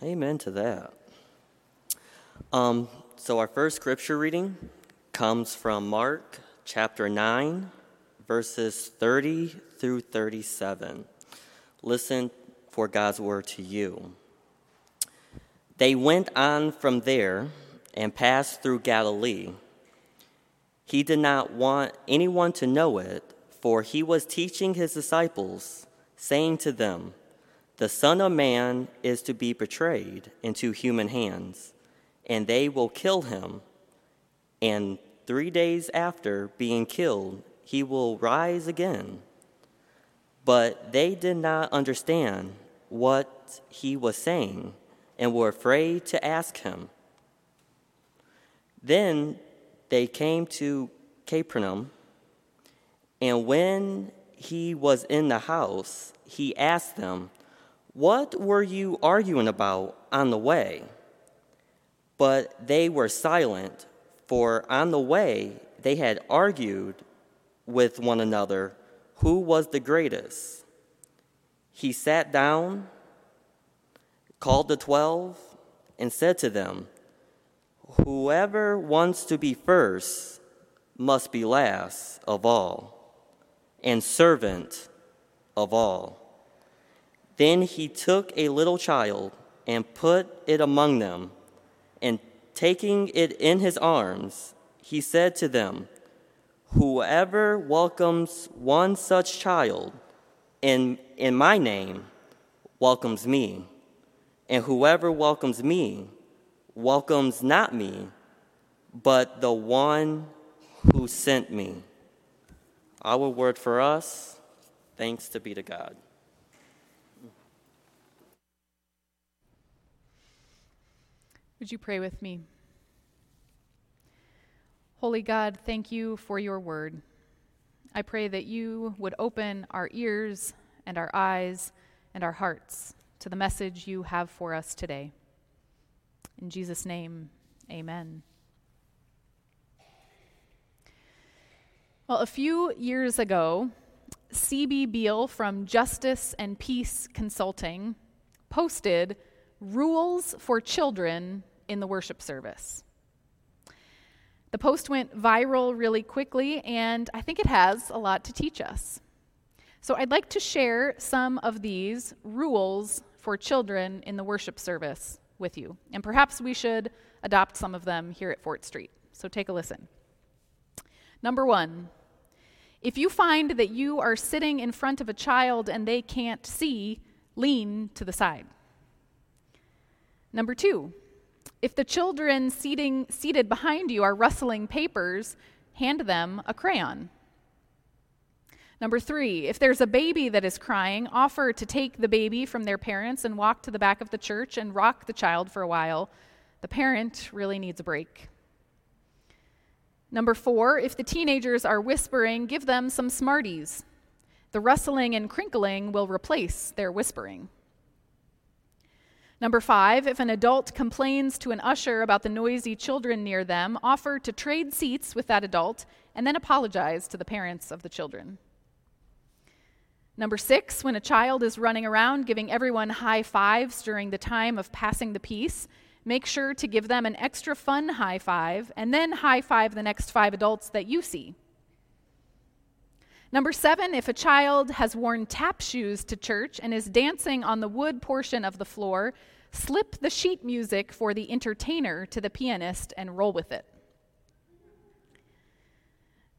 Amen to that. Um, so, our first scripture reading comes from Mark chapter 9, verses 30 through 37. Listen for God's word to you. They went on from there and passed through Galilee. He did not want anyone to know it, for he was teaching his disciples, saying to them, The Son of Man is to be betrayed into human hands, and they will kill him. And three days after being killed, he will rise again. But they did not understand what he was saying and were afraid to ask him. Then they came to Capernaum, and when he was in the house, he asked them, What were you arguing about on the way? But they were silent, for on the way they had argued with one another who was the greatest. He sat down called the twelve, and said to them, Whoever wants to be first must be last of all, and servant of all. Then he took a little child and put it among them, and taking it in his arms, he said to them, Whoever welcomes one such child in, in my name welcomes me. And whoever welcomes me welcomes not me, but the one who sent me. Our word for us, thanks to be to God. Would you pray with me? Holy God, thank you for your word. I pray that you would open our ears and our eyes and our hearts to the message you have for us today. In Jesus' name, amen. Well, a few years ago, C.B. Beale from Justice and Peace Consulting posted Rules for Children in the Worship Service. The post went viral really quickly, and I think it has a lot to teach us. So I'd like to share some of these rules for children in the worship service with you. And perhaps we should adopt some of them here at Fort Street. So take a listen. Number one, if you find that you are sitting in front of a child and they can't see, lean to the side. Number two, if the children seating, seated behind you are rustling papers, hand them a crayon. Number three, if there's a baby that is crying, offer to take the baby from their parents and walk to the back of the church and rock the child for a while. The parent really needs a break. Number four, if the teenagers are whispering, give them some Smarties. The rustling and crinkling will replace their whispering. Number five, if an adult complains to an usher about the noisy children near them, offer to trade seats with that adult and then apologize to the parents of the children. Number six, when a child is running around giving everyone high fives during the time of passing the peace, make sure to give them an extra fun high five and then high five the next five adults that you see. Number seven, if a child has worn tap shoes to church and is dancing on the wood portion of the floor, slip the sheet music for the entertainer to the pianist and roll with it.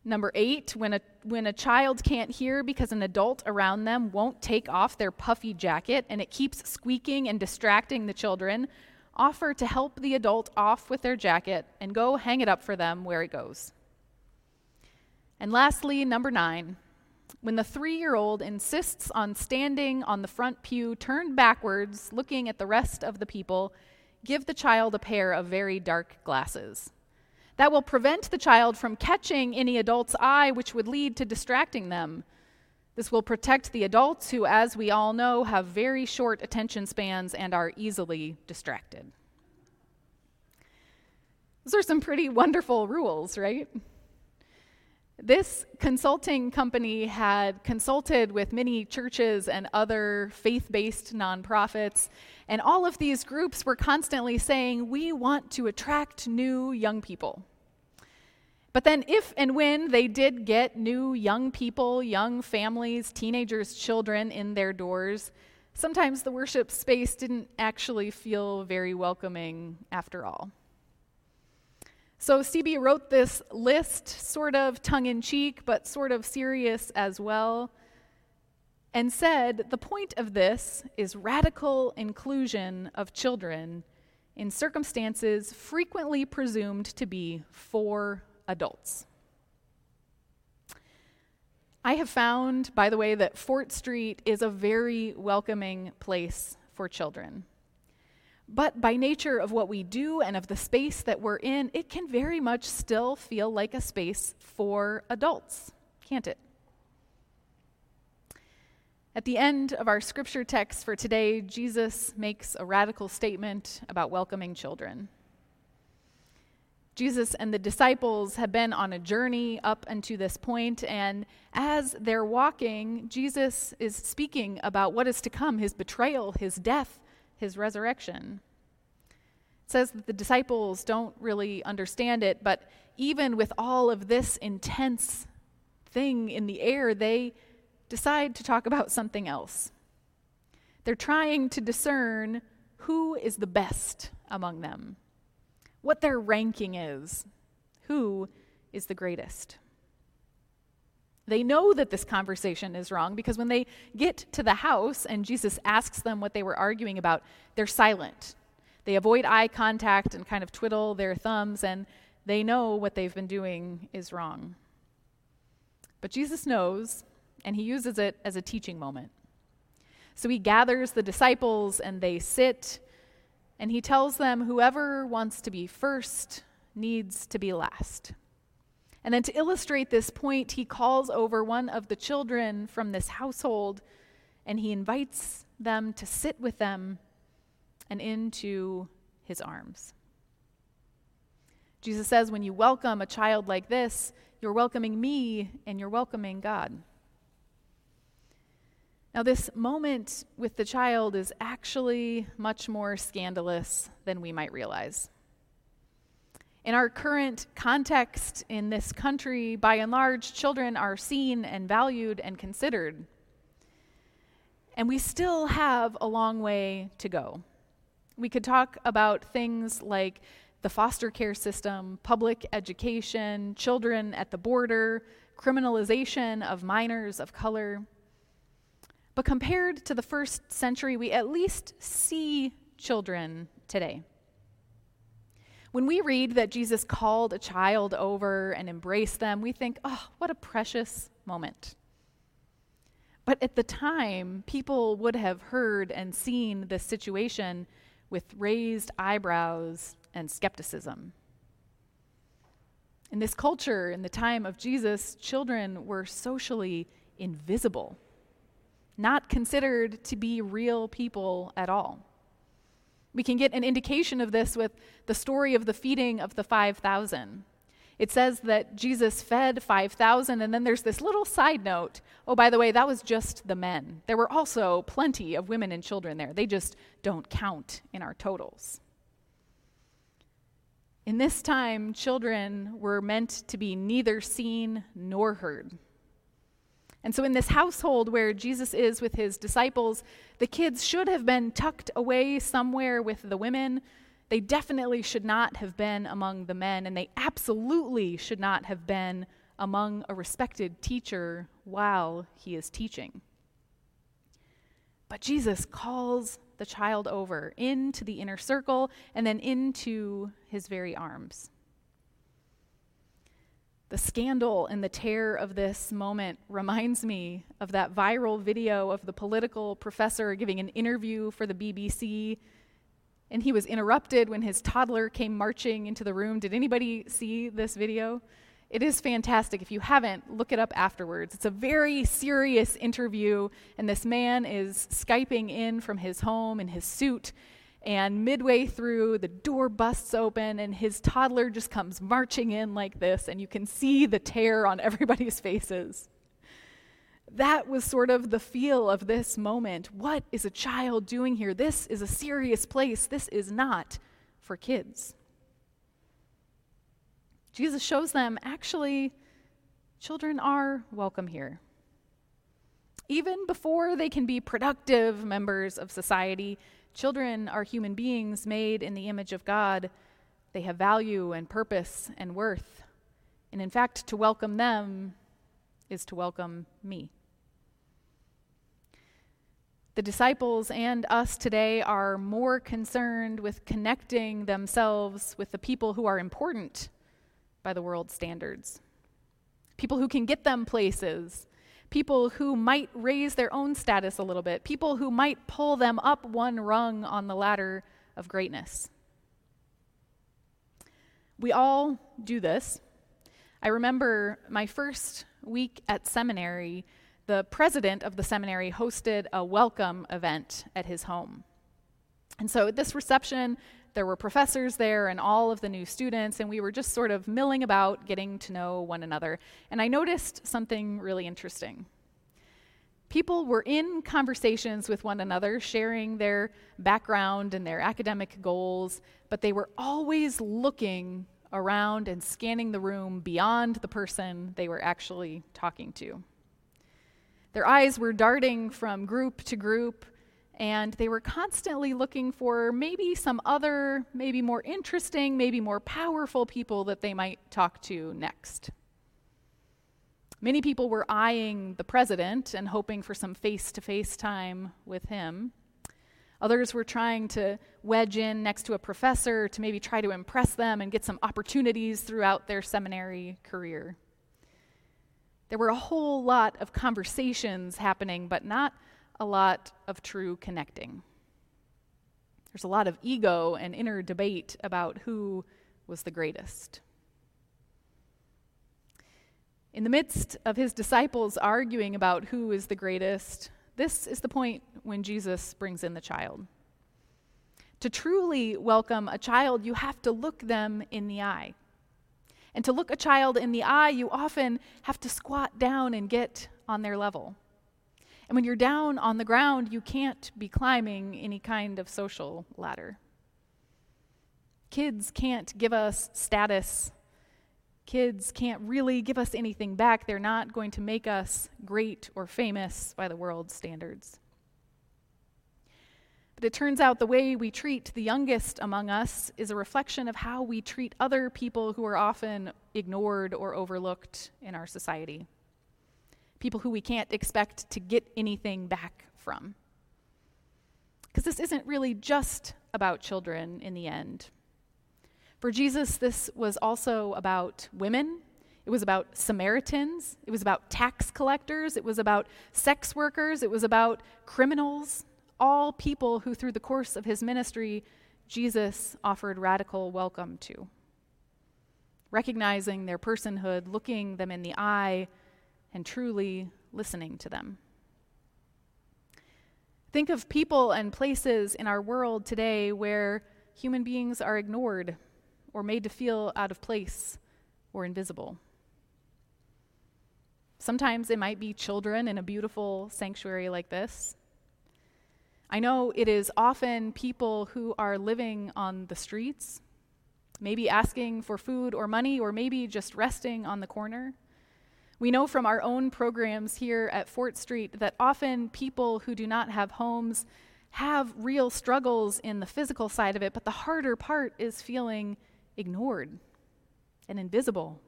Number eight, when a, when a child can't hear because an adult around them won't take off their puffy jacket and it keeps squeaking and distracting the children, offer to help the adult off with their jacket and go hang it up for them where it goes. And lastly, number nine, when the three year old insists on standing on the front pew turned backwards, looking at the rest of the people, give the child a pair of very dark glasses. That will prevent the child from catching any adult's eye, which would lead to distracting them. This will protect the adults who, as we all know, have very short attention spans and are easily distracted. Those are some pretty wonderful rules, right? This consulting company had consulted with many churches and other faith based nonprofits, and all of these groups were constantly saying, We want to attract new young people. But then, if and when they did get new young people, young families, teenagers, children in their doors, sometimes the worship space didn't actually feel very welcoming after all. So Stevie wrote this list, sort of tongue in cheek, but sort of serious as well, and said the point of this is radical inclusion of children in circumstances frequently presumed to be for adults. I have found, by the way, that Fort Street is a very welcoming place for children. But by nature of what we do and of the space that we're in, it can very much still feel like a space for adults, can't it? At the end of our scripture text for today, Jesus makes a radical statement about welcoming children. Jesus and the disciples have been on a journey up until this point, and as they're walking, Jesus is speaking about what is to come his betrayal, his death, his resurrection. It says that the disciples don't really understand it, but even with all of this intense thing in the air, they decide to talk about something else. They're trying to discern who is the best among them, what their ranking is, who is the greatest. They know that this conversation is wrong because when they get to the house and Jesus asks them what they were arguing about, they're silent. They avoid eye contact and kind of twiddle their thumbs, and they know what they've been doing is wrong. But Jesus knows, and he uses it as a teaching moment. So he gathers the disciples, and they sit, and he tells them whoever wants to be first needs to be last. And then to illustrate this point, he calls over one of the children from this household and he invites them to sit with them and into his arms. Jesus says, when you welcome a child like this, you're welcoming me and you're welcoming God. Now, this moment with the child is actually much more scandalous than we might realize. In our current context in this country, by and large, children are seen and valued and considered. And we still have a long way to go. We could talk about things like the foster care system, public education, children at the border, criminalization of minors of color. But compared to the first century, we at least see children today. When we read that Jesus called a child over and embraced them, we think, oh, what a precious moment. But at the time, people would have heard and seen this situation with raised eyebrows and skepticism. In this culture, in the time of Jesus, children were socially invisible, not considered to be real people at all. We can get an indication of this with the story of the feeding of the 5,000. It says that Jesus fed 5,000, and then there's this little side note. Oh, by the way, that was just the men. There were also plenty of women and children there. They just don't count in our totals. In this time, children were meant to be neither seen nor heard. And so, in this household where Jesus is with his disciples, the kids should have been tucked away somewhere with the women. They definitely should not have been among the men, and they absolutely should not have been among a respected teacher while he is teaching. But Jesus calls the child over into the inner circle and then into his very arms. The scandal and the terror of this moment reminds me of that viral video of the political professor giving an interview for the BBC. And he was interrupted when his toddler came marching into the room. Did anybody see this video? It is fantastic. If you haven't, look it up afterwards. It's a very serious interview, and this man is Skyping in from his home in his suit, And midway through, the door busts open, and his toddler just comes marching in like this, and you can see the tear on everybody's faces. That was sort of the feel of this moment. What is a child doing here? This is a serious place. This is not for kids. Jesus shows them actually, children are welcome here even before they can be productive members of society. Children are human beings made in the image of God. They have value and purpose and worth. And in fact, to welcome them is to welcome me. The disciples and us today are more concerned with connecting themselves with the people who are important by the world's standards, people who can get them places people who might raise their own status a little bit, people who might pull them up one rung on the ladder of greatness. We all do this. I remember my first week at seminary, the president of the seminary hosted a welcome event at his home. And so at this reception, there were professors there and all of the new students, and we were just sort of milling about, getting to know one another. And I noticed something really interesting. People were in conversations with one another, sharing their background and their academic goals, but they were always looking around and scanning the room beyond the person they were actually talking to. Their eyes were darting from group to group, and they were constantly looking for maybe some other, maybe more interesting, maybe more powerful people that they might talk to next. Many people were eyeing the president and hoping for some face to face time with him. Others were trying to wedge in next to a professor to maybe try to impress them and get some opportunities throughout their seminary career. There were a whole lot of conversations happening, but not a lot of true connecting. There's a lot of ego and inner debate about who was the greatest. In the midst of his disciples arguing about who is the greatest, this is the point when Jesus brings in the child. To truly welcome a child, you have to look them in the eye. And to look a child in the eye, you often have to squat down and get on their level. And when you're down on the ground, you can't be climbing any kind of social ladder. Kids can't give us status. Kids can't really give us anything back. They're not going to make us great or famous by the world's standards. But it turns out the way we treat the youngest among us is a reflection of how we treat other people who are often ignored or overlooked in our society people who we can't expect to get anything back from. Because this isn't really just about children in the end. For Jesus, this was also about women. It was about Samaritans. It was about tax collectors. It was about sex workers. It was about criminals. All people who, through the course of his ministry, Jesus offered radical welcome to. Recognizing their personhood, looking them in the eye, and truly listening to them. Think of people and places in our world today where human beings are ignored or made to feel out of place or invisible. Sometimes it might be children in a beautiful sanctuary like this. I know it is often people who are living on the streets, maybe asking for food or money, or maybe just resting on the corner. We know from our own programs here at Fort Street that often people who do not have homes have real struggles in the physical side of it, but the harder part is feeling ignored and invisible.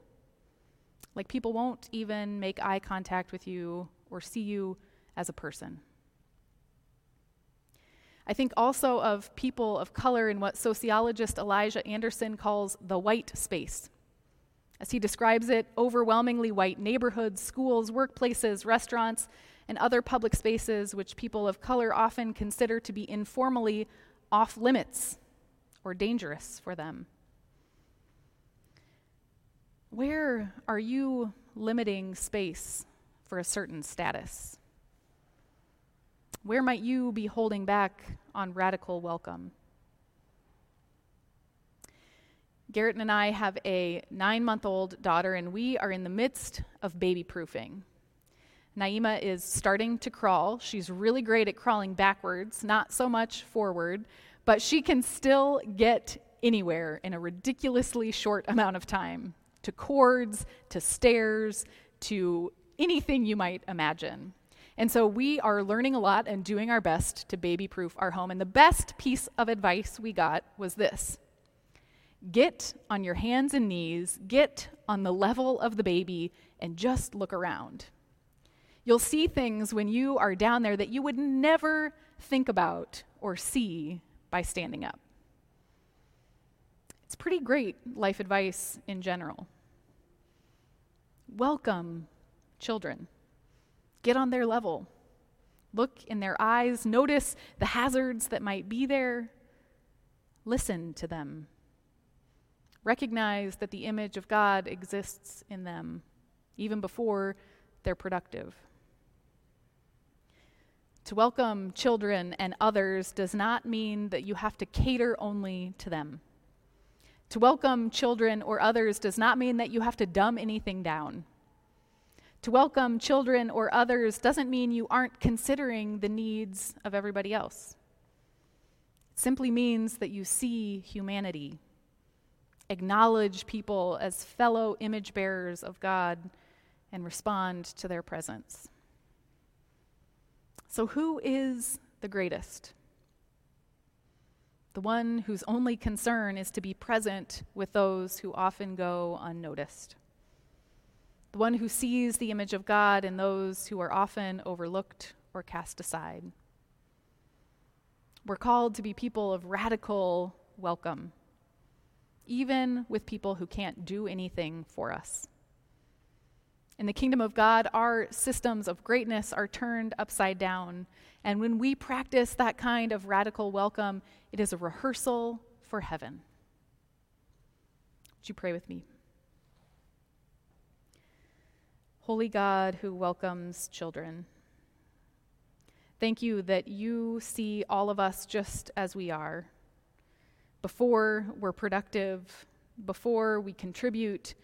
Like people won't even make eye contact with you or see you as a person. I think also of people of color in what sociologist Elijah Anderson calls the white space. As he describes it, overwhelmingly white neighborhoods, schools, workplaces, restaurants, and other public spaces which people of color often consider to be informally off limits or dangerous for them. Where are you limiting space for a certain status? Where might you be holding back on radical welcome? Garrett and I have a nine month old daughter, and we are in the midst of baby proofing. Naima is starting to crawl. She's really great at crawling backwards, not so much forward, but she can still get anywhere in a ridiculously short amount of time to cords, to stairs, to anything you might imagine. And so we are learning a lot and doing our best to baby proof our home. And the best piece of advice we got was this get on your hands and knees, get on the level of the baby, and just look around. You'll see things when you are down there that you would never think about or see by standing up. It's pretty great life advice in general. Welcome, children. Get on their level. Look in their eyes. Notice the hazards that might be there. Listen to them. Recognize that the image of God exists in them, even before they're productive. To welcome children and others does not mean that you have to cater only to them. To welcome children or others does not mean that you have to dumb anything down. To welcome children or others doesn't mean you aren't considering the needs of everybody else. It simply means that you see humanity, acknowledge people as fellow image bearers of God, and respond to their presence. So, who is the greatest? The one whose only concern is to be present with those who often go unnoticed. The one who sees the image of God in those who are often overlooked or cast aside. We're called to be people of radical welcome, even with people who can't do anything for us. In the kingdom of God, our systems of greatness are turned upside down. And when we practice that kind of radical welcome, it is a rehearsal for heaven. Would you pray with me? Holy God who welcomes children, thank you that you see all of us just as we are. Before we're productive, before we contribute,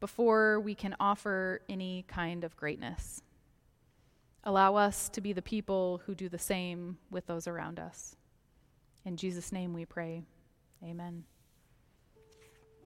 before we can offer any kind of greatness. Allow us to be the people who do the same with those around us. In Jesus' name we pray. Amen.